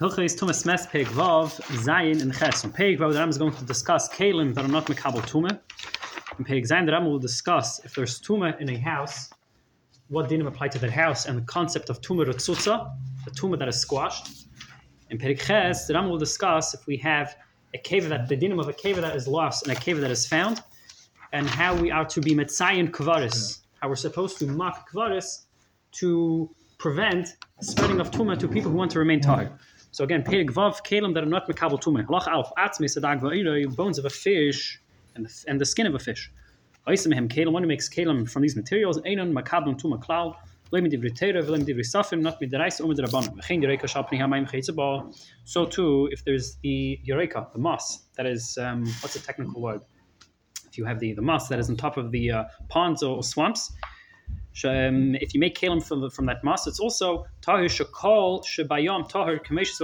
Hilchis Tumas Mes Peg Vav Zayin and Ches. On Peg Vav, the Ram is going to discuss Kalim that are not Mekabel Tumah. In Peg Zayin, the Ram will discuss if there's Tumah in a house, what dinim apply to that house, and the concept of Tumah Rutzutza, the Tumah that is squashed. In Peg Ches, the Ram will discuss if we have a cave that, the dinim of a cave that is lost and a cave that is found, and how we are to be Metzayin Kvaris, how we're supposed to mock Kvaris to prevent spreading of Tumah to people who want to remain Tahir. So again, Perik Vav, Kalim that are not Mekabel Tumah. Halach Alf, Atzmi Sadag Va'ira, bones of a fish and the, and the skin of a fish. Oisim Kalim, one who makes Kalim from these materials, Einon Shalpni Hamayim Cheitzabah. So too, if there's the Yereka, the moss, that is, um, what's the technical word? If you have the, the moss that is on top of the uh, ponds or, or swamps, um, if you make kalim from, from that mass, it's also tahir tahir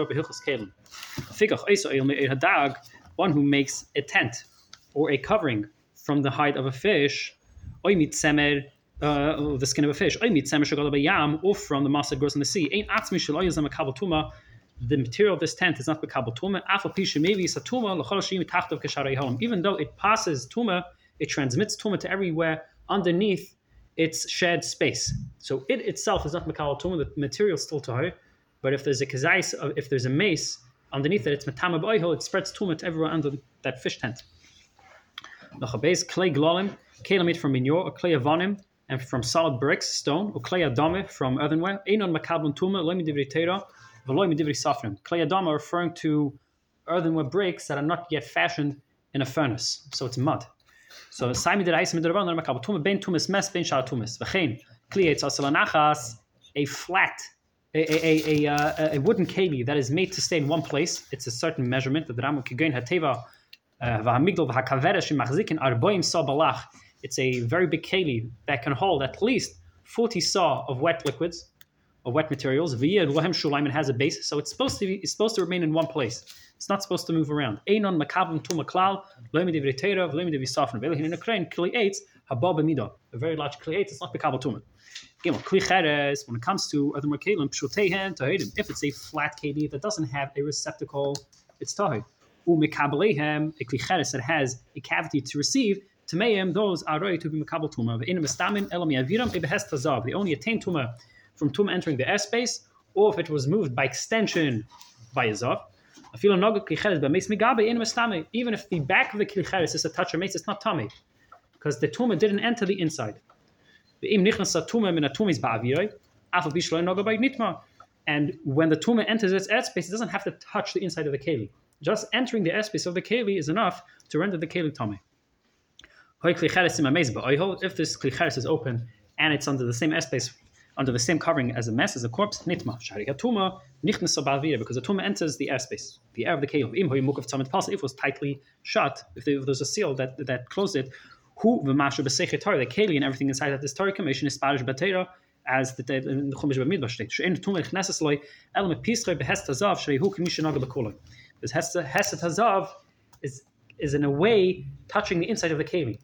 behilchas kalim. Hadag, one who makes a tent or a covering from the hide of a fish, oy mit semer, uh, the skin of a fish, or from the mass that grows in the sea. The material of this tent is not bekabel tuma. Even though it passes tuma, it transmits tuma to everywhere underneath its shared space. So it itself is not Makal Tumah, the material is still Tahir, but if there's a kazais, uh, if there's a mace underneath it, it's Matama B'oiho, it spreads Tumah to everyone under that fish tent. Lachabez, clay glolim, kalamit from minyor, or clay avonim, and from solid bricks, stone, or clay adame from earthenware, Einon Makablan Tumah, loimi divri teira, v'loimi divri safrim. Clay adama referring to earthenware bricks that are not yet fashioned in a furnace, so it's mud. So Saimi der Eis mit der Rabban, Makabel Tumas ben Tumas mes ben Shar Tumas. V'chein kliyetz asalanachas a flat a, a, a, a, uh, a wooden keli that is made to stay in one place. It's a certain measurement. The Rambam kigain hateva uh, v'hamigdol v'hakaveresh machzikin arboim sa balach. It's a very big keli that can hold at least 40 saw of wet liquids, of wet materials. V'yed lohem shulaim, it has a base, so it's supposed to be, it's supposed to remain in one place. It's not supposed to move around. Einon makabim tuma klal, loimi divri teira, loimi divri safran. Velehin in a crane, kli eitz, habab midah. A very large kli eitz, it's not bekabel tuma. Gimel, kli cheres, when it comes to other kalim, pshutehen, tahidim. If it's a flat keli that doesn't have a receptacle, it's tahid. U mekabelehem, a kli cheres that has a cavity to receive, Tameim, those are right to be makabel tuma. Ve'enim estamin, elam yaviram, ebehes tazav. They only attain tuma from tuma entering the airspace, or if it was moved by extension by a zav. Even if the back of the klicheres is a touch or mace, it's not tummy, because the tumah didn't enter the inside. And when the tumah enters its airspace, it doesn't have to touch the inside of the keli. Just entering the airspace of the keli is enough to render the keli tummy. If this klicheres is open and it's under the same airspace under the same covering as a mess, as a corpse, nitma. Tuma, nichnas because the tuma enters the airspace, the air of the cave. Im hoyimuk of if it was tightly shut, if there was a seal that that closed it, who v'mashu b'sechet Torah, the keli and everything inside that this Torah commission is sparish batera, as the in the Chumash B'Midbar state. She'en tuma nichnesas loy elam episrei behest hazav shehu k'mishanaga b'koloi. This hest hazav is is in a way touching the inside of the keli.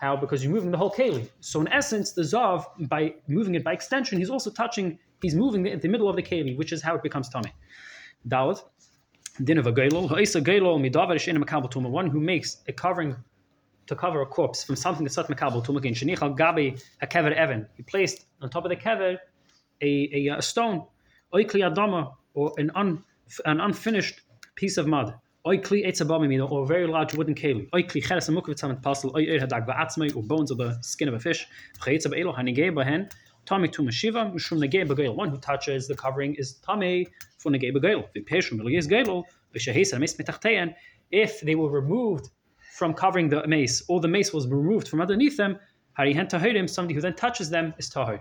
How? Because you're moving the whole keli. So in essence, the zav, by moving it by extension, he's also touching, he's moving it in the middle of the keli, which is how it becomes tummy. Dalit, din of a gailol, one who makes a covering to cover a corpse from something that's not makabel tuma, again, shenich al gabi a kever evan. He placed on top of the kever a, a, a stone, oikli adama, or an, un, an unfinished piece of mud. Oy kli etz abami or very large wooden keli. Oikli cheres amukvitz hamet pasel. Oy er hadag va'atzmei or bones of the skin of a fish. Chayetz abelo hanigei bahen. Tami tu mashiva mishum negei begeil. One who touches the covering is tami for negei begeil. V'peshum miligis geil. V'shehesa mes metachteyan. If they were removed from covering the mace, or the mace was removed from underneath them, harihen somebody who then touches them is tahir.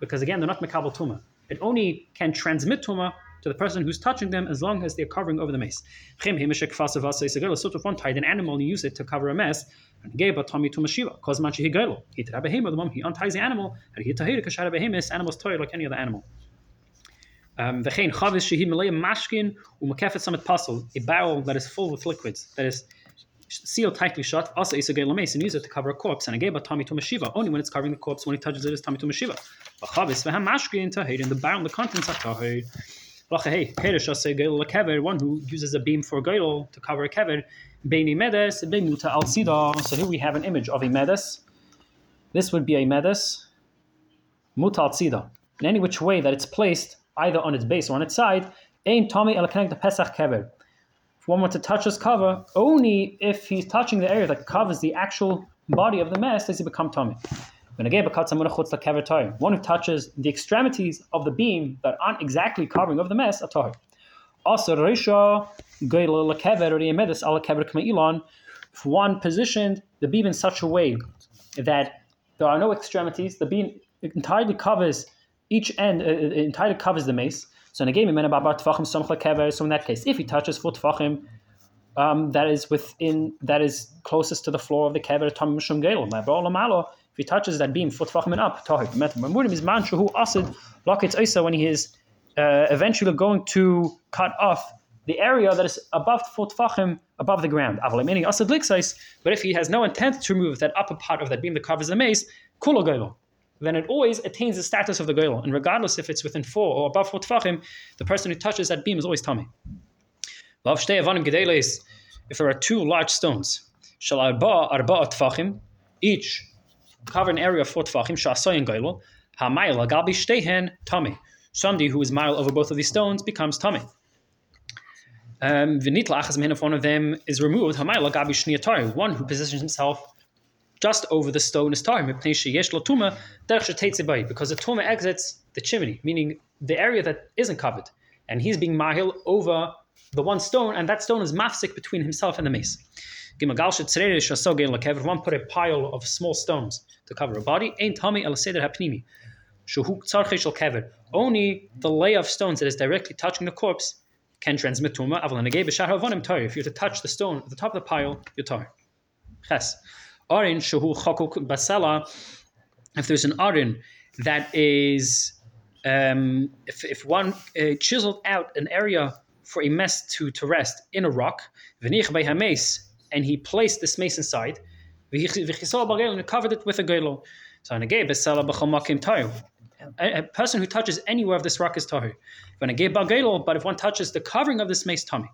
Because again, they're not mekabel tuma. It only can transmit tuma to the person who's touching them as long as they're covering over the mace. Sort of one tied an animal and use it to cover a mess. And he Tommy to Mashiva, cause Machi Higelo. He to the mom, he unties the animal, and he tahir kashara behemis, animals toy like any other animal. Um, chavis a barrel that is full with liquids, that is sealed tightly shut, also is a mace and use it to cover a corpse. And a geba Tommy to Mashiva, only when it's covering the corpse, when he touches it is Tommy to Mashiva. V'chavis v'ham mashkin tahir, and the barrel, the contents are tahir. One who uses a beam for goyel to cover a kever. So here we have an image of a medes. This would be a medes, muta al. In any which way that it's placed, either on its base or on its side, aim Tommy el the pesach kever. If one wants to touch this cover, only if he's touching the area that covers the actual body of the mess does he become Tommy. One who touches the extremities of the beam that aren't exactly covering over the mess, a tahir. Also, if one positioned the beam in such a way that there are no extremities, the beam entirely covers each end, uh, entirely covers the mace. So in a game, so in that case, if he touches foot tfachim, um, that is within that is closest to the floor of the kever, tam mishum if he touches that beam, foot and up, tahir. Mamurim is man who asid loketz isa when he is uh, eventually going to cut off the area that is above foot fachim, above the ground. Meaning asid liksais, but if he has no intent to remove that upper part of that beam that covers the mace, kulo then it always attains the status of the goyel. And regardless if it's within four or above four tefachim, the person who touches that beam is always tummy. If there are two large stones, shall arba arba tefachim, each cover an area of four tefachim, shasoyin goyel, hamayel agabi shtehen tummy. Somebody who is mile over both of these stones becomes tummy. Um, if one of them is removed, hamayel agabi shniyatari, one who positions himself just over the stone is tar, because the tuma exits the chimney, meaning the area that isn't covered, and he's being mahil over the one stone, and that stone is mafsik between himself and the mace. One put a pile of small stones to cover a body, Only the layer of stones that is directly touching the corpse can transmit tuma. If you're to touch the stone at the top of the pile, you're tar. Arin shahu chakuk basela. If there's an arin that is, um, if, if one uh, chiseled out an area for a mess to, to rest in a rock, and he placed this mace inside, and covered it with a gelo. So a, person who touches anywhere of this rock is tahu. But if one touches the covering of this mace, tummy.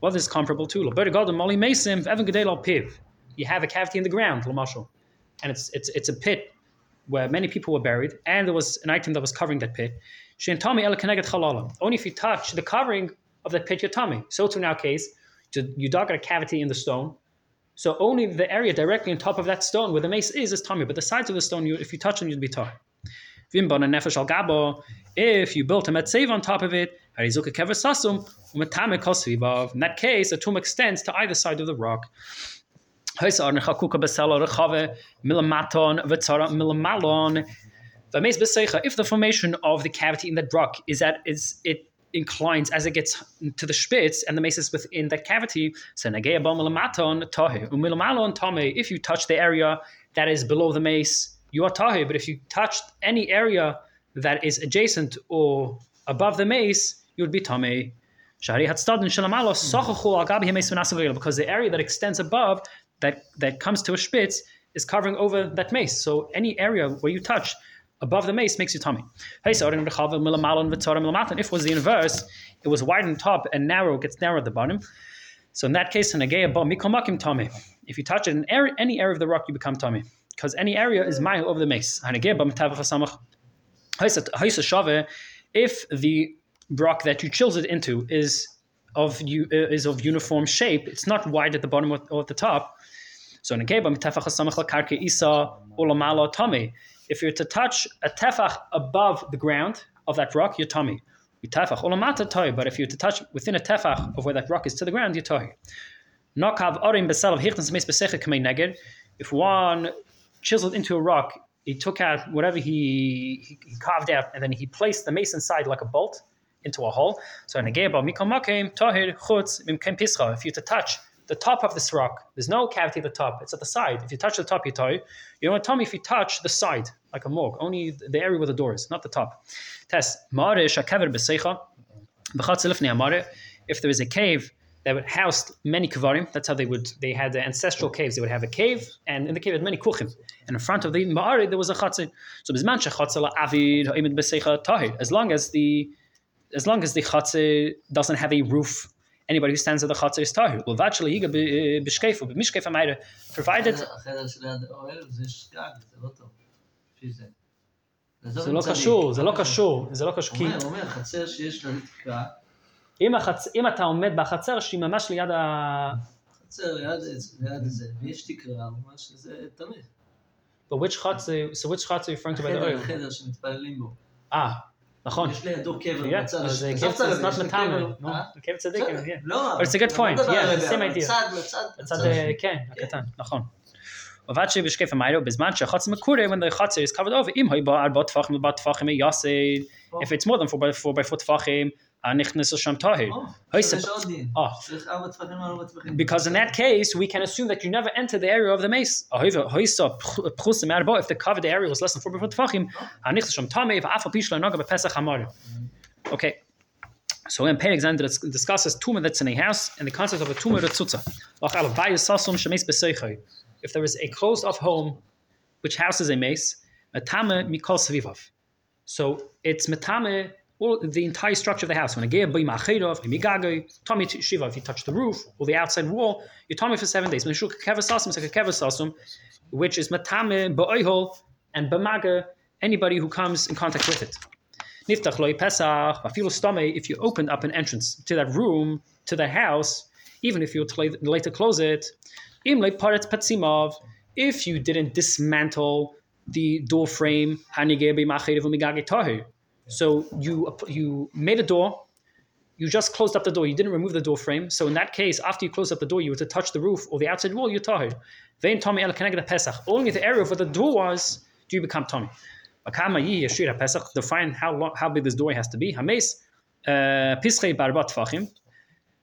What is comparable to? you have a cavity in the ground, and it's it's it's a pit where many people were buried, and there was an item that was covering that pit. Only if you touch the covering of that pit, your tummy. So to in our case, you dug a cavity in the stone. So only the area directly on top of that stone where the mace is is tummy, but the sides of the stone, you, if you touch them, you'd be tar. If you built a metzev on top of it, in that case, a tomb extends to either side of the rock. If the formation of the cavity in that rock is that is it inclines as it gets to the spitz and the mace is within that cavity, if you touch the area that is below the mace, you are tahi. But if you touched any area that is adjacent or above the mace, you would be tame. Because the area that extends above that, that comes to a spitz is covering over that mace. So any area where you touch above the mace makes you tummy. If it was the inverse, it was wide on top and narrow, gets narrow at the bottom. So in that case, tummy. If you touch it in any area of the rock, you become tummy. Because any area is mile over the mace. If the rock that you chiseled it into is of you uh, is of uniform shape, it's not wide at the bottom or at the top, so in a If you're to touch a tefach above the ground of that rock, you're tummy. You Tefach olamata toy. But if you're to touch within a tefach of where that rock is to the ground, you're toy. Orim beseche kamei neged. If one chiseled into a rock, he took out whatever he, he, he carved out, and then he placed the mace inside like a bolt into a hole. So in a geba mikol chutz mimkem pischa. If you're to touch the top of this rock. There's no cavity at the top. It's at the side. If you touch the top, you tie. You want to tell me if you touch the side, like a morgue, only the area where the door is, not the top. Test. If there is a cave that would house many kavarim, that's how they would, they had the ancestral caves. They would have a cave, and in the cave had many kuchim. And in front of the ma'ari, there was a chatzin. So as long as the as long as the chatzir doesn't have a roof, anybody who stands at the chatzir is tahir. Well, actually, he b'shkefu, b'mishkefa meire, provided. החדר שליד האוהל זה שגג, זה לא טוב. לפי זה. זה לא קשור, זה לא קשור, זה לא קשור. כי הוא אומר, הוא אומר, חצר שיש לה תקרה, אם, החצ... אם אתה עומד בחצר שהיא ממש ליד ה... חצר ליד ליד זה, ויש תקרה, הוא אומר שזה טמא. But which chatzir, so which chatzir are you referring to by the החדר, oil? החדר שמתפללים בו. אה, נכון. יש לידו קבר Yeah, בצד אז זה השני. קבר עזוב זה את not יש לי מטעם, קבר, נו, אה? קבר צדיק, בסדר, yeah. לא, But it's a good אני לא point, מדבר yeah, על the same idea. הצד, לצד, הצד, לצד אה, השני. כן, הקטן, נכון. עבד שבשקף המיירו, בזמן שהחצר מקורה, when the chatzir is covered over, אם היו ארבע טפחים ובא טפחים יעשה, if it's more than four by four by four טפחים, הנכנס לשם טהר. או, היי, עכשיו יש ספ- עוד דין. אה. צריך ארבע טפחים על ארבע טפחים. Because in that case, we can assume that you never entered the area of the mace. However, hoisa pchusim arbo, if the covered area was less than four by four tefachim, hanichs sham tamei v'afal pishla noga b'pesach hamar. Okay. So in Perek Zayin dis- discusses tumah that's in a house and the concept of a tumah retzutza. Lach alav bayis sasum shemes b'seichai. If there is a closed off home which houses a mace, metame mikol savivav. So it's metame all the entire structure of the house. When a gear b'im achedov, imigagoi, tummy shiva, if you touch the roof or the outside wall, you're tummy for seven days. Meshuk kevasasum, which is metame ba'oihol and b'maga, anybody who comes in contact with it. Niftach loy pesach, afilu stome, if you opened up an entrance to that room, to the house, even if you later close it, im le paret petsimov, if you didn't dismantle the door frame, hanige b'machedev umigage tahu. So you you made a door, you just closed up the door, you didn't remove the door frame. So in that case, after you closed up the door, you were to touch the roof or the outside wall, you're tahir. Vein Tommy el connected Pesach. Only the area where the door was do you become Tommy. Define how long, how big this door has to be. Hames uh, pischei barbat fachim.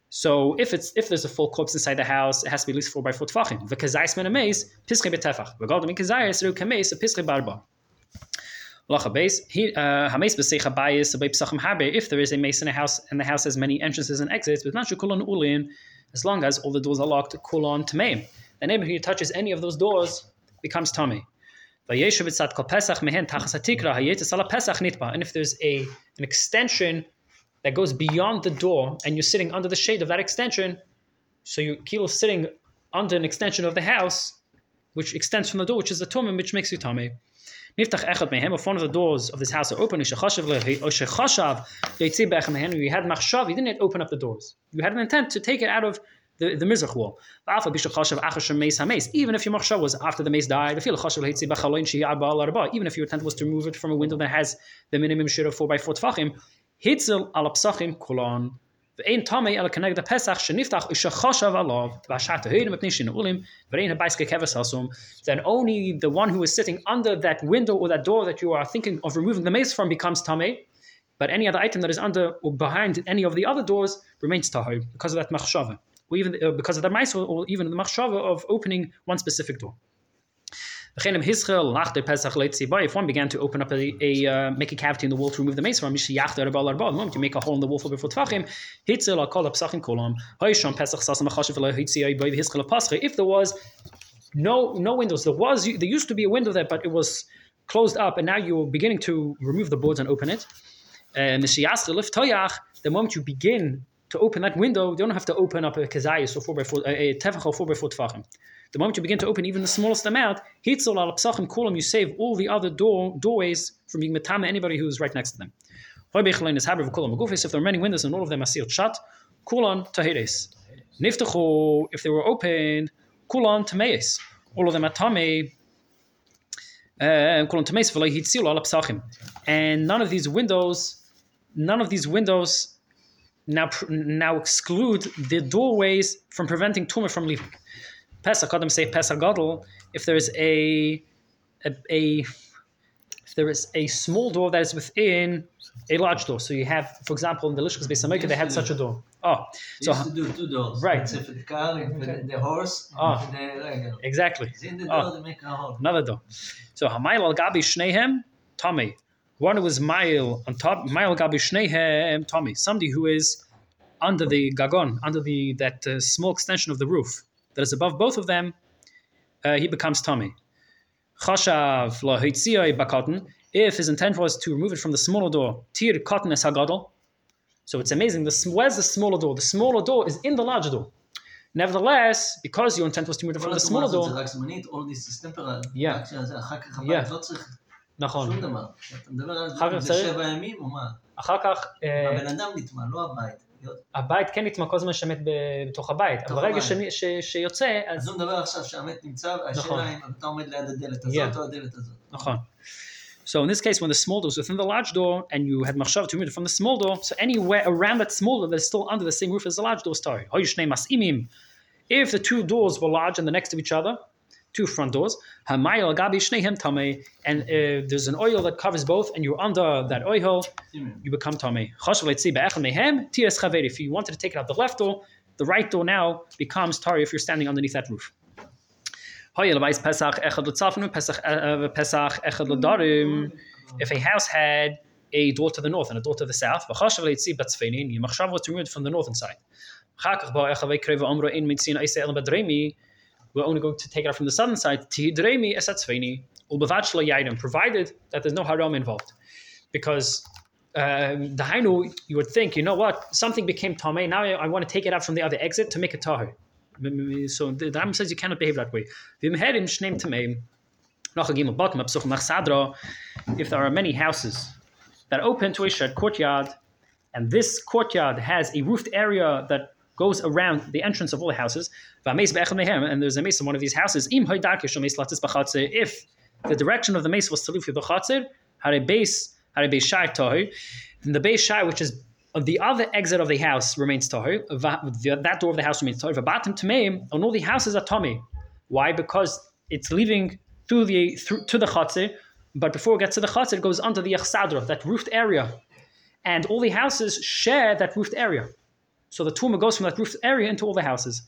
So if it's if there's a full corpse inside the house, it has to be at least four by four tefachim. V'kazayis men ames pischei betefach. In kazayis a pischei barba. Uh. If there is a mace in a house and the house has many entrances and exits, with mashu kulon ulin, as long as all the doors are locked, kulon tameim. The neighbor who touches any of those doors becomes tummy. And if there's a an extension that goes beyond the door and you're sitting under the shade of that extension, so you're kilo sitting under an extension of the house, which extends from the door, which is the tumim, which makes you tummy. Niftach echad mehem, if one of the doors of this house are open, shechashav lehi- or shechashav yeitzi be'echem mehem, you had machshav, you didn't open up the doors. You had an intent to take it out of the, the mizrach wall. Meis. Even if your machshav was after the mace died. Even if your intent was to remove it from a window that has the minimum shir of 4 by 4 tfachim, hitzel al kulon. ואין טמא אלא כנגד הפסח שנפתח ושחשב עליו והשעת ההירים מפני שנעולים ואין הבייס ככבש הסום then only the one who is sitting under that window or that door that you are thinking of removing the mace from becomes tame but any other item that is under or behind any of the other doors remains tahir because of that machshava or even uh, because of that mace or, or even the machshava of opening one specific door Der Pesach if one began to open up a, a uh, make a cavity in the wall to remove the mace from, you make a hole in the wall for before Tvachim, Hitzel al Kol Pesachim Kolam, Hoisham Pesach Sasam If there was no no windows, there was there used to be a window there, but it was closed up, and now you're beginning to remove the boards and open it. Uh, the moment you begin to open that window, you don't have to open up a kazayas or four by four, a tefach or four by four tefachim. The moment you begin to open even the smallest amount, hitzol al psachim kulam, you save all the other door doorways from being metame anybody who's right next to them. If there are many windows and all of them are sealed shut, kulan tahiris. Niftachu, if they were opened, kulan tameis. All of them are tame. uh. And none of these windows, none of these windows now now exclude the doorways from preventing tumor from leaving. Pesach, Adam say Pesach Gadol, if there is a, a, a if there is a small door that is within a large door. So you have, for example, in the Lishkas Beis Hamikdash, they had such a door. Oh, So so used to do two doors. Right. It's for the car, for the, the horse, Ah. and for the regular. exactly. It's in the Ah. door, they make a hole. Another door. So Hamayil al Gabi Shnehem, Tommy. One who is Mail on top, Mail Gabi Shnehem, Tommy. Somebody who is under the gagon, under the that uh, small extension of the roof that is above both of them, uh, he becomes Tommy. Chashav lo hitziyoi bakotten. If his intent was to remove it from the smaller door, tir cotton es hagadol. So it's amazing. The, sm- where's the smaller door? The smaller door is in the larger door. Nevertheless, because your intent was to move it from כל the התרומה smaller הזאת זה door, רק זמנית, all this is temporary. Yeah. רק שזה, אחר כך Yeah. הבית לא צריך נכון. שום דבר. אתה מדבר על אחר כך זה צריך- שבע ימים או מה? אחר כך, אה, הבן אדם נטמע, לא הבית. להיות- הבית כן נטמע כל הזמן שמת ב- בתוך הבית, אבל בתוך ברגע הבית. שאני- ש- שיוצא, אז אז הוא מדבר עכשיו שהמת נמצא, נכון. השאלה אם אתה עומד ליד הדלת Yeah. הזאת או הדלת הזאת. נכון. So in this case, when the small door is within the large door, and you had machshav to move it from the small door, so anywhere around that small door that is still under the same roof as the large door, story. If the two doors were large and they're next to each other, two front doors. Hamayel gabi shnehem tamei, and uh, there's an oil that covers both, and you're under that oil, you become tamei. Chashav leitzi tiras chaver. If you wanted to take it out the left door, the right door now becomes tari if you're standing underneath that roof. Uh, uh, if a house had a door to the north and a door to the south, your machshav was removed from the northern side. We're only going to take it out from the southern side. Tihidremi esatzfeini. Ulbevat shlo yaidim, provided that there's no haram involved. Because um, the Hainu, you would think, you know what, something became Tomei, now I, want to take it out from the other exit to make a Tahu. So the, Rambam says you cannot behave that way. If there are many houses that open to a shared courtyard, and this courtyard has a roofed area that goes around the entrance of all the houses, and there's a mace in one of these houses, if the direction of the mace was to leave the chatzir, had a base, had a base the base shai, which is the other exit of the house, remains tohu. That door of the house remains tohu. Vabatim tameim, on all the houses are tomei. Why? Because it's leaving through the through to the chatzir, but before it gets to the chatzir, it goes under the yachsadra, that roofed area, and all the houses share that roofed area. So the tumah goes from that roofed area into all the houses.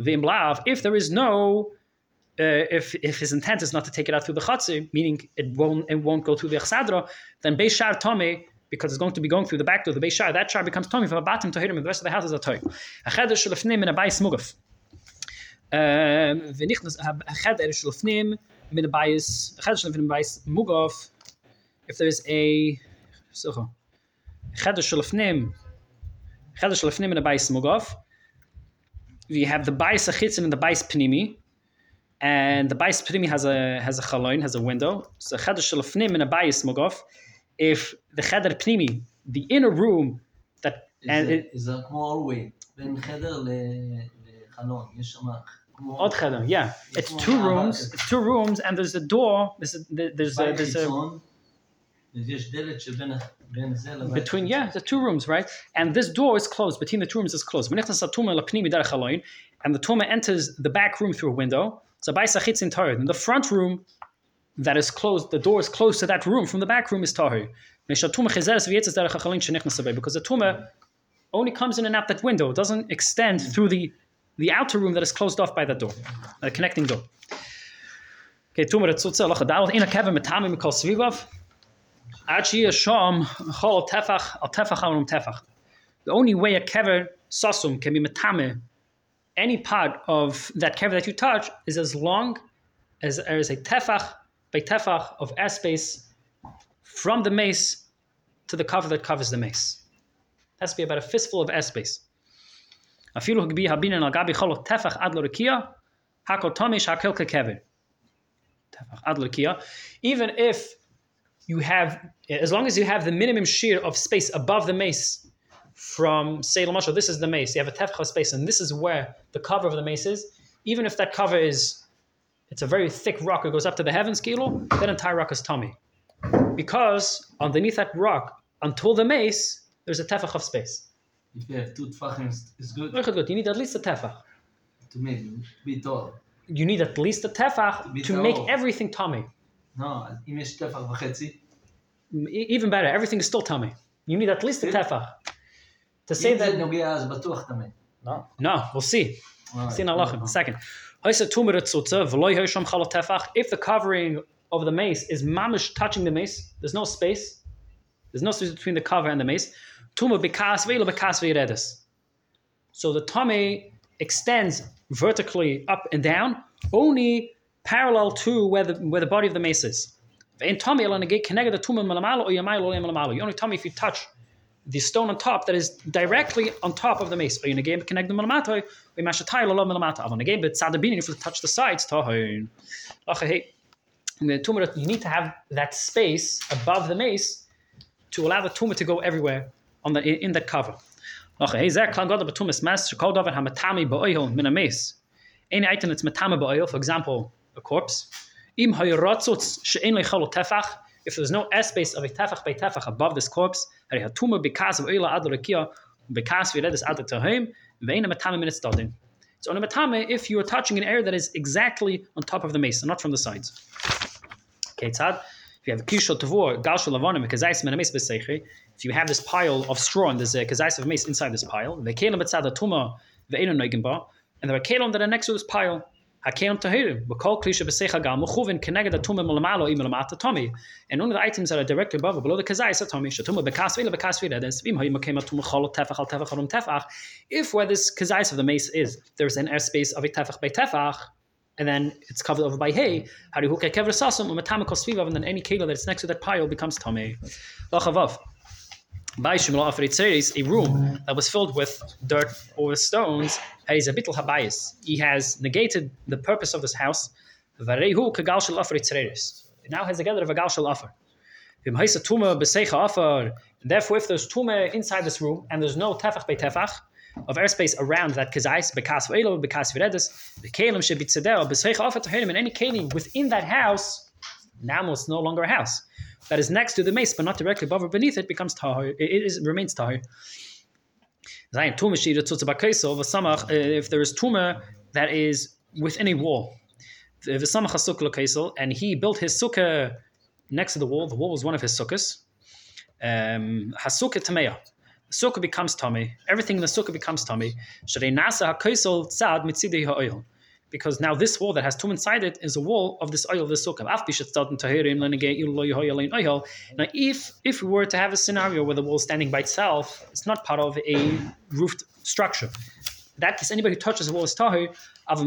V'im lav, if there is no uh, if if his intent is not to take it out through the chatzir, meaning it won't it won't go through the chsadra, then beis shar tome because it's going to be going through the back door, the beis shar, that shar becomes tome from a batim to him, and the rest of the houses are toy. A cheder shlefnim in a bayis mugaf. V'nichnas a cheder shlefnim min a bayis a cheder shlefnim in a bayis mugaf. If there's a so cheder shlefnim cheder shlefnim in a bayis mugaf. We have the bayis achitzim and the bayis pnimi and the bayis primi has a has a chaloin, has a window. So cheder shalafnim in a bayis mogof. If the cheder primi, the inner room that and זה- it, זה כמו הולווי, בין חדר ל- לחלון, יש שם כמו... odd cheder, yeah, it's two rooms. It's two rooms, and there's a door. There's a, there's a, בית there's a חיצון, ויש דלת שבין בין זה לבית. between חיצון. yeah, the two rooms, right? And this door is closed. Between the two rooms is closed. V'nichnas hatuma lapnimi derech haloin, and the tuma enters the back room through a window. So bayis achitzin tahir. In the front room that is closed, the door is close to that room. From the back room is tahir. Because the tuma only comes in and out that window. It doesn't extend through the the outer room that is closed off by that door, the connecting door. Okay, tuma retzutza locha da'al ina kevin metami mikol svivav. The only way a kever sasum can be metame any part of that kever that you touch is as long as there is a tefach by tefach of airspace from the mace to the cover that covers the mace. It has to be about a fistful of lo rekia. Even if you have, as long as you have the minimum shear of space above the mace from, say, Lamashal, this is the mace, you have a tefcha space, and this is where the cover of the mace is, even if that cover is, it's a very thick rock, it goes up to the heavens, kilo, that entire rock is tummy. Because underneath that rock, until the mace, there's a tefach of space. If you have two tefachim, it's good. good. You need at least a tefach. To make be tall. You need at least a tefach to, to make everything tummy. לא, אז אם יש טפח וחצי, E- Even better, everything is still tummy. You need at least a tefach. To say אם זה that, נוגע אז בטוח טמא. no, no, we'll see. Alright, See in Allah in a alright. second. Haisa tumor etzutza, v'loy hosham chala tefach. If the covering of the mace is mamish touching the mace, there's no space. There's no space between the cover and the mace. Tumor bekas ve'ila bekas ve'eredis. So the tummy extends vertically up and down, only parallel to where the where the body of the mace is. You only tummy if you touch the stone on top that is directly on top of the mace. Or you connect the we mash tile along but sadabini if you touch the sides. The you need to have that space above the mace to allow the tumor to go everywhere on the in that cover. Matama for example, a corpse. If there's no S space of a tefach by tefach above this corpse, hari hatuma because of oila ad we read this ad tahim, ve'ena matame min stadin. It's only matame if you are touching an area that is exactly on top of the mace, and not from the sides. Okay, tzad. If you have kishol tavor, galshul lavonim, kazais min mace besechi. If you have this pile of straw and there's a kazais of mace inside this pile, ve'kelim betzad tuma ve'ena noigenba, and there are kelim that are next to this pile. Hakelim tahirim, v'kol klisha b'secha gal mechuvin keneged atuma malamalo im lamata tomi. And one of the items that are directly above or below the kazais are tomi. Shatuma bekas v'ila bekas v'ila. Then svim hayim akem atuma chol tefach al tefach alum tefach. If where this kazais of the mace is, there's an airspace of a tefach by tefach, and then it's covered over by hay. A kever sasum umatamiko svivav, and then any kela that's next to that pile becomes tomi. Lachavav. By Shemla Afritzeris, a room that was filled with dirt or stones, has a bittel habayis. He has negated the purpose of this house. Varehu kagal shel Afritzeris. It now has a gather of a gal shel Afar. Afar. Therefore, if there's tuma inside this room and there's no tefach by tefach of airspace around that kazais, bekas velo, bekas viredes, the kalim should be tzedel, besecha Afar to him, and any kalim within that house, now it's no longer a house that is next to the mace, but not directly above or beneath it, becomes tahor. It is, remains tahor. Uh, if there is tumor that is within a wall, and he built his sukkah next to the wall, the wall was one of his sukkahs. Um, Hasukkah sukkah becomes tummy. Everything in the sukkah becomes tummy because now this wall that has two inside it is a wall of this oil of the sukkah. Now, if if we were to have a scenario where the wall is standing by itself, it's not part of a roofed structure. In that case, anybody who touches the wall is tahir. Of a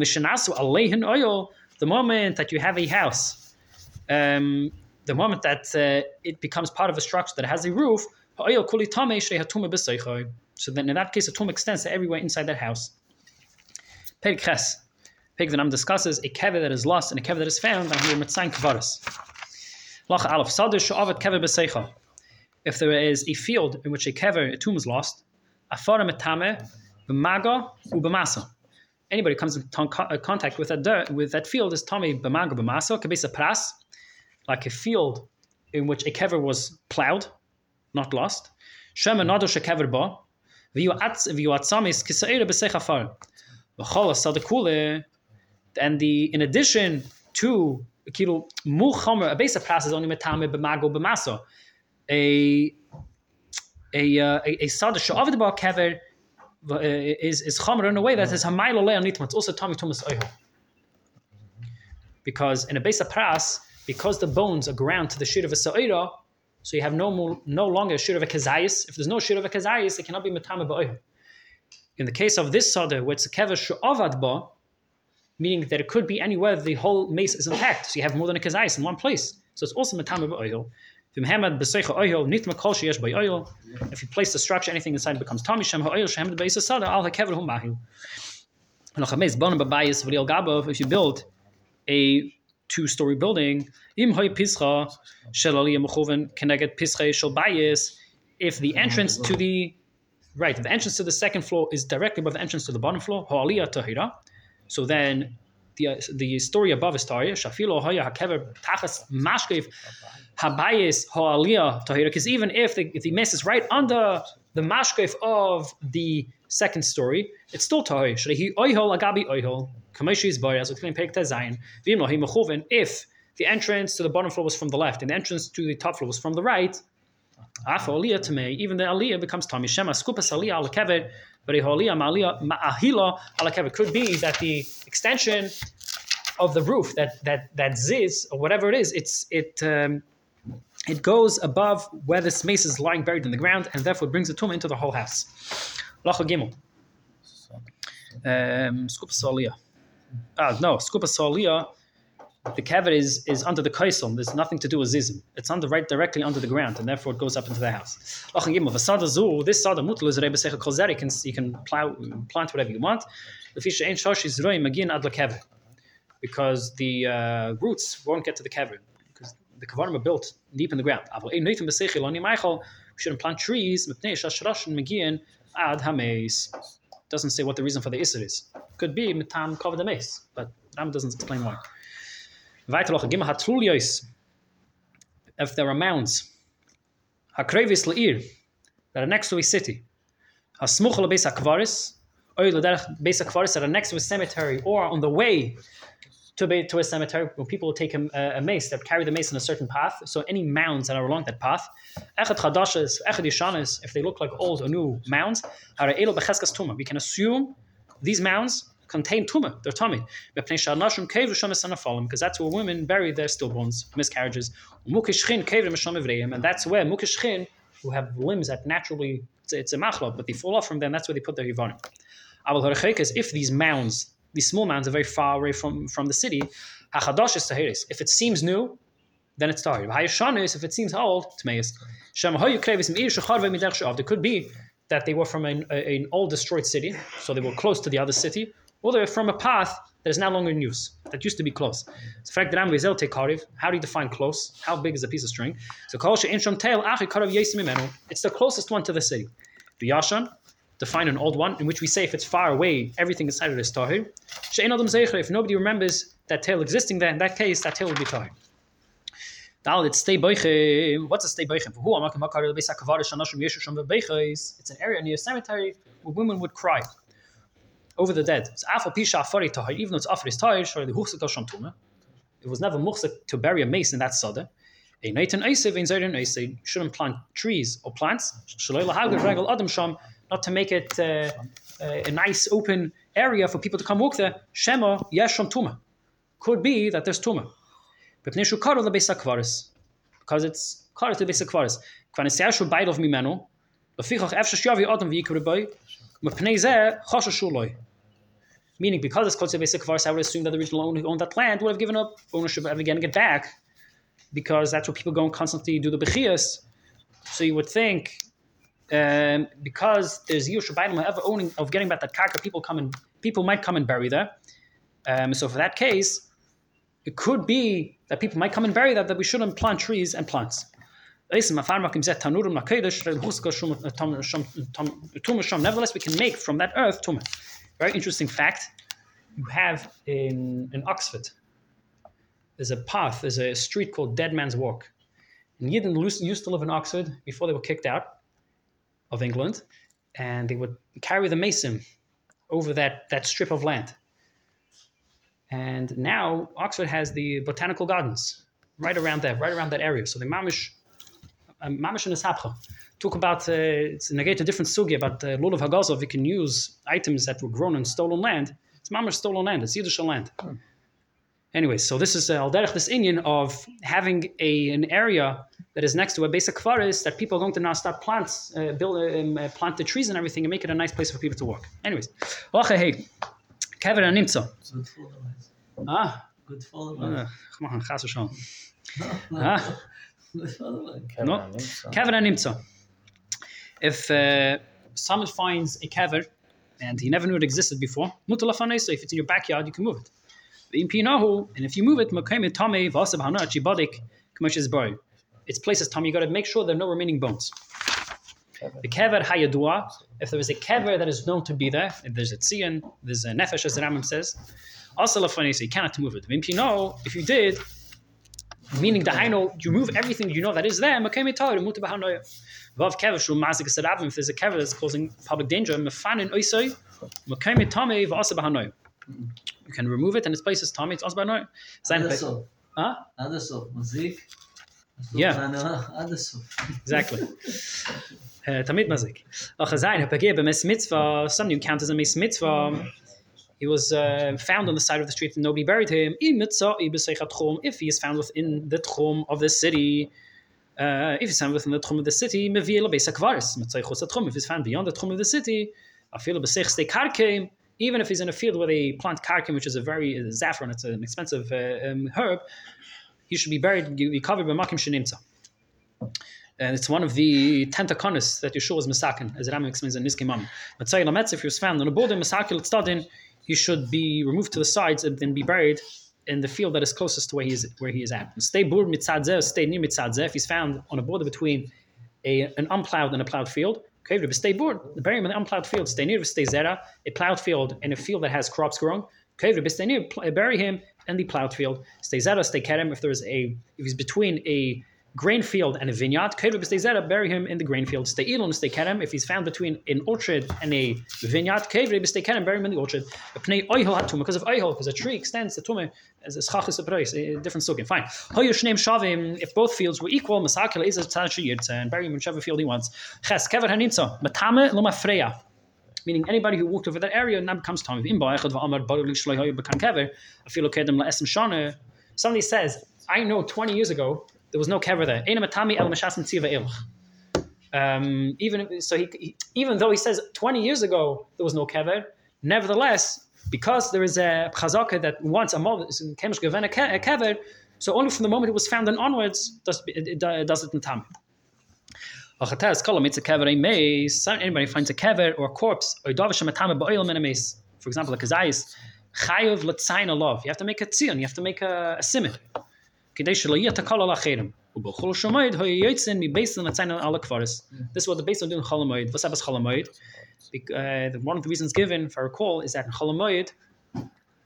oil. The moment that you have a house, um, the moment that uh, it becomes part of a structure that has a roof, so then in that case, the tomb extends to everywhere inside that house. Pig the Nam discusses a kever that is lost and a kever that is found, and here mitzayin kavaris. Lach alaf sadish avet kever besecha. If there is a field in which a kever, a tomb is lost, afara metame b'maga u'b'masa. Anybody comes in uh, contact with that dirt, with that field is tami b'maga b'masa kabesa pras, like a field in which a kever was plowed, not lost. Shema nadosh a kever ba. V'yu atzamis kisaira b'secha far. V'chol sadakule and the in addition to a kilo muchamer a base of process only metame b'mago b'maso a a uh, a, a sadish of the bar kever uh, is is chamer in a way that is hamaylo leonitma. It's also tummy tumas oiho. Because in a base of pras, because the bones are ground to the shit of a sa'ira, so you have no more, no longer a shit of a kazayis. If there's no shit of a kazayis, it cannot be metame ba'oiho. In the case of this sada, where it's a kever she'avad ba, meaning that it could be anywhere the whole mace is intact. So you have more than a kazais in one place. So it's also matama b'oil. If you place the structure, anything inside becomes tami shem ha'oil shem the base sada al hakever hum mahu. If you build a two-story building, im hoy pischa shel aliyah mechuven keneget pischa shel bayis. if the entrance to the right, the entrance to the second floor is directly above the entrance to the bottom floor, so then the the story above is Taria, Shafilo Haya Hakever Tachas Mashkev Habayis Hoalia Tahira, because even if the, if the mess is right under the Mashkev of the second story, it's still Tahir. Shrehi Oihol Agabi Oihol, Kameshi is Boy, as we claim Pekta Zayin, Vimlohi Mechuven, if the entrance to the bottom floor was from the left and the entrance to the top floor was from the right, Afa Aliyah to even the Aliyah becomes Tami Shema, Skupas Aliyah Al Kever, but it could be that the extension of the roof, that that that ziz or whatever it is, it's it um, it goes above where this mace is lying buried in the ground, and therefore brings the tumor into the whole house. Lacha gimel. Um, skupa solia. Ah, no, skupa solia the kever is, is under the kaisel. There's nothing to do with zizim. It's under right directly under the ground, and therefore it goes up into the house. This sada mutal is rebbe secha kol You can you can plow, plant whatever you want. Because the uh, roots won't get to the cavern because the kevarim are built deep in the ground. We shouldn't plant trees. Doesn't say what the reason for the isser is. Could be mitam the but Ram doesn't explain why. If there are mounds, hakrevis le'ir, that are next to a city, hasmuchel beis hakvaris, or l'derech beis hakvaris that are next to a cemetery, or on the way to, be, to a cemetery, when people take a, a mace, that carry the mace in a certain path, so any mounds that are along that path, echad chadashes, echad yishanes, if they look like old or new mounds, are elo becheskas tuma. We can assume these mounds contain tumah, their tummy. Because that's where women bury their stillborns, miscarriages. And that's where mukishchin, who have limbs that naturally, it's, it's a machla, but they fall off from them, that's where they put their yivarim. If these mounds, these small mounds are very far away from, from the city, if it seems new, then it's tahir. If it seems old, tmeis. There could be that they were from an, an old destroyed city, so they were close to the other city, or they're from a path that is no longer in use, that used to be close. So, fact, Ram Vizel take Kariv. How do you define close? How big is a piece of string? So, It's the closest one to the city. Biyashan, define an old one, in which we say if it's far away, everything inside it is tahir. If nobody remembers that tail existing there, in that case, that tail will be tahir. it's stay What's a stay boichem? Who am I? It's an area near a cemetery where women would cry over the dead. Even though it's it was never muhsek to bury a mace in that soda. A night and ice shouldn't plant trees or plants. Not to make it uh, uh, a nice open area for people to come walk there. Shema yesham tuma. Could be that there's tuma. Because it's kar to basic kvaris. Kvan es yashu beid of mimeno. Lefichach efshash yavi adam v'yikru boy. Mepnei zeh choshesh uloi meaning because it's close to basic kvaris, I would assume that the original owner who owned that land would have given up ownership of getting it back, because that's what people go and constantly do the bechias. So you would think, um, because there's Yush ever owning of getting back that karka, people come and people might come and bury there. Um, so for that case, it could be that people might come and bury that that we shouldn't plant trees and plants. Nevertheless, we can make from that earth tumah very interesting fact. You have in, in Oxford, there's a path, there's a street called Dead Man's Walk. And Yidden used to live in Oxford before they were kicked out of England, and they would carry the mason over that, that strip of land. And now Oxford has the botanical gardens right around there, right around that area. So the mamish, um, mamish in Ishapcha talk about uh, it's negate a different sugi about uh, lulav hagazov. We can use items that were grown on stolen land. It's mamash stolen land. It's Yiddish land. Hmm. Anyway, so this is uh, al derech this Indian of having a an area that is next to a basic forest that people are going to now start plants, uh, build, um, uh, plant the trees and everything, and make it a nice place for people to walk. Anyways, okay, hey, Kevin and Nimtza. Ah, good for the Come on, chas schon. Ah, no, Kevin and Nimtza if uh, someone finds a kever and he never knew it existed before, so if it's in your backyard, you can move it. And if you move it, its places, Tom, you got to make sure there are no remaining bones. The kever hayadua, if there is a kever that is known to be there, if there's a tzion, there's a nefesh, as the Rambam says, also so you cannot move it. If you did, meaning the haino, you move everything you know that is there, Vav kever shul mazik serabim. If there's a kever that's causing public danger, mefanin oisoi, mekayim tame v'asa b'hanoi. You can remove it and its place is tummy. It's also b'hanoi. Adesov. Huh? Adesov. Mazik. Yeah. Exactly. Uh, Tamid mazik. Achazayin hapagir b'mes mitzvah. Something you count as a mes mitzvah. He was uh, found on the side of the street and nobody buried him. If he is found within the tchum of the city, if it's found within the tchum of the city, meviyel beis hakvaris. Mitzaychos tchum. If he's found beyond the tchum of the city, afil b'sech stei karkeim, even if he's in a field where they plant karkim, which is a very uh, saffron, it's an expensive uh, um, herb, he should be buried, be covered by makim shenimtza. And it's one of the tentaconis that Yeshua is masakin, as Ram explains in Nizki Mam. But say Lametz, if he was found on a border stadin, he should be removed to the sides and then be buried in the field that is closest to where he is where he is at. Stay bur mitzadzeh, stay near mitzadzeh. He's found on a border between a, an unplowed and a plowed field, okay, but stay bored. Bury him in the unplowed field. Stay near stay zera, a plowed field and a field that has crops growing. Okay, but stay near, bury him in the plowed field. Stay zera, stay kerem. If there's a if he's between a grain field and a vineyard. Bury him in the grain field. If he's found between an orchard and a vineyard. Bury him in the orchard. Because of oihol, because a tree extends the tume as a schachis a price, a different sukin. Fine. If both fields were equal, masakil is a tzadshi and bury him in whichever field he wants. Ches kever hanimtza matame freya. Meaning anybody who walked over that area now becomes Tommy. Somebody says, I know 20 years ago there was no kever there. Um, even so, he, he, even though he says 20 years ago there was no kever, nevertheless, because there is a chazaka that wants a kemish given a kever, so only from the moment it was found and onwards does it, does it in tam. Anybody finds a kever or a corpse for example, a kazayis. You have to make a tzion. You have to make a, a. This is what the base of doing chalamoid. What's happens chalamoid? Uh, one of the reasons given, if I recall, is that in chalamoid,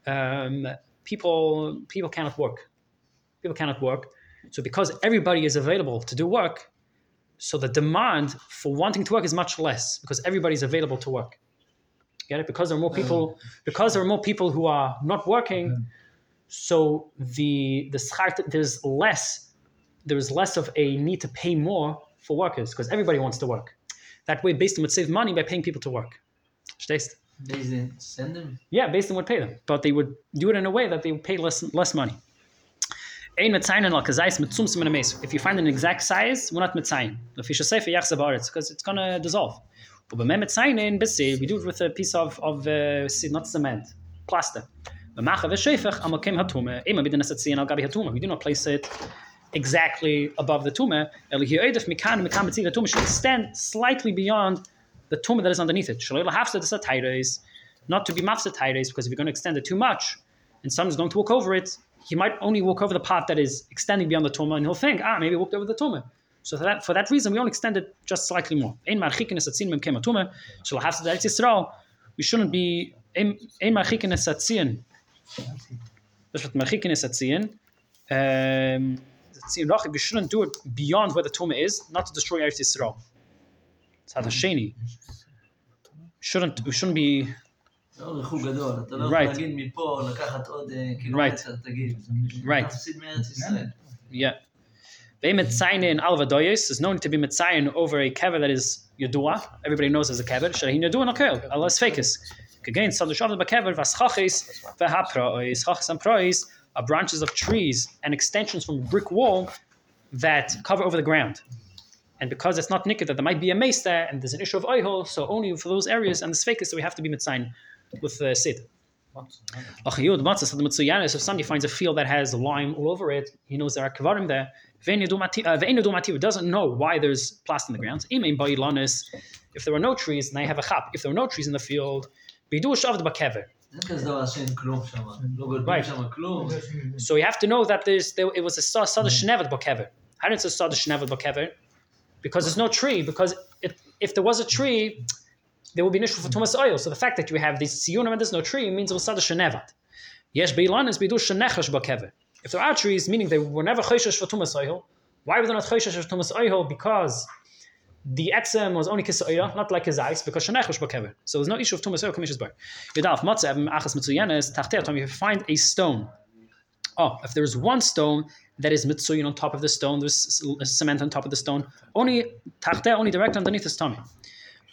um, people people cannot work. People cannot work. So because everybody is available to do work, so the demand for wanting to work is much less because everybody is available to work. Get it? Because there are more people. Because there are more people who are not working so the the there's less there's less of a need to pay more for workers because everybody wants to work. That way, Based on would save money by paying people to work. They send them. Yeah, Based on would pay them, but they would do it in a way that they would pay less less money. If you find an exact size, we're not mitzayin. Because it's going to dissolve. But we do it with a piece of, of uh, not cement, plaster. We do not place it exactly above the tumah. Should stand slightly beyond the tumah that is underneath it. Not to be mafsa because if you're going to extend it too much and someone's going to walk over it, he might only walk over the part that is extending beyond the tumah and he'll think, ah, maybe I walked over the tumah. So for that, for that reason, we only extend it just slightly more. We shouldn't be das wird marchiken is atzion um we shouldn't do it beyond where the tomb is not to destroy Eretz Yisrael. It's had a sheni. Shouldn't we shouldn't be right. right. right. yeah. They mitzayin in alvadoyes is known to be mitzayin over a kever that is yadua. Everybody knows as a kever. Shahin yadua nakel Allah is fakis Again, so the Bakever Vaschachis Vahaprois, Chachis and Prois are branches of trees and extensions from a brick wall that cover over the ground. And because it's not nikket, that there might be a mace there, and there's an issue of oihol, so only for those areas and the sfekis that we have to be mitzayin with the uh, sid. If somebody finds a field that has lime all over it, he knows there are kavarim there. He doesn't know why there's plaster in the ground. If there were no trees, and I have a chap. If there were no trees in the field, bidush of the mm. bakever. So you have to know that there's there, it was a sada shnevet mm. bakever. How did it sada shnevet bakever? Because there's no tree. Because it, if there was a tree, there would be an issue for tumas oihol. So the fact that you have this siyunim and there's no tree means it was sada shnevet. Yes, beilan is bidush shenechesh bakever. If there are trees, meaning they were never choishesh for tumas oihol, why were they not choishesh for tumas oihol? Because the etzem was only kisayah, not like his eyes, because was bakever. So there's no issue of tumas or kamishas bar. Vidaf matzev achas mitzuyenes tachter If you find a stone, oh, if there's one stone that is mitzuyin on top of the stone, there's cement on top of the stone. Only tachter, only direct underneath the tumah.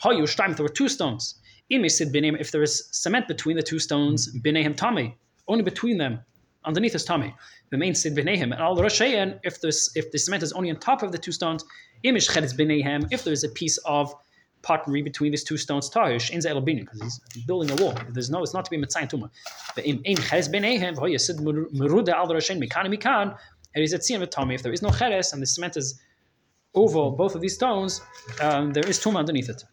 Hayu shtaim. There were two stones. Imi sid binim, If there is cement between the two stones, binehem tumah, only between them, underneath his tumah. The main sid binehem, and the roshayan. If this, if the cement is only on top of the two stones, imish chedes b'nehim, if there's a piece of pottery between these two stones tahish in Zelabinin because he's building a wall. There's no, it's not to be mitzayin tuma. But in in ches benehem v'hoy yasid meruda al derashen mikan mikan. And he's at with v'tami. If there is no cheres and the cement is oval, both of these stones, um, there is tuma underneath it.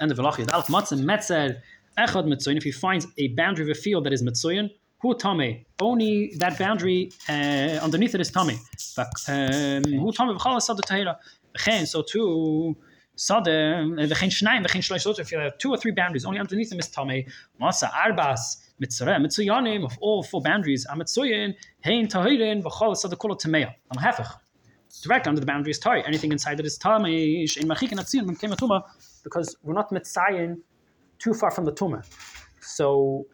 And the velachid alf matzah metzer echad mitzayin. If he finds a boundary of a field that is mitzayin, who tame? Only that boundary uh, underneath it is tame. But um, who tame v'chal asad tahira. V'chen so too. Sade, v'chen shnayim, v'chen shlosh. So if you have two or three boundaries, only underneath them is tame. Masa arbas mitzareh mitzayanim of all four boundaries. Amitzayin hein tahirin v'chal asad kol tameya. Am hefech. Direct under the boundary is tari. Anything inside it is tame. In machik and atzin tuma because we're not mitzayin too far from the tumah. So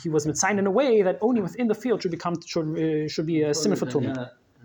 he was mitzayin in a way that only within the field should become should uh, should be a similar for tumah.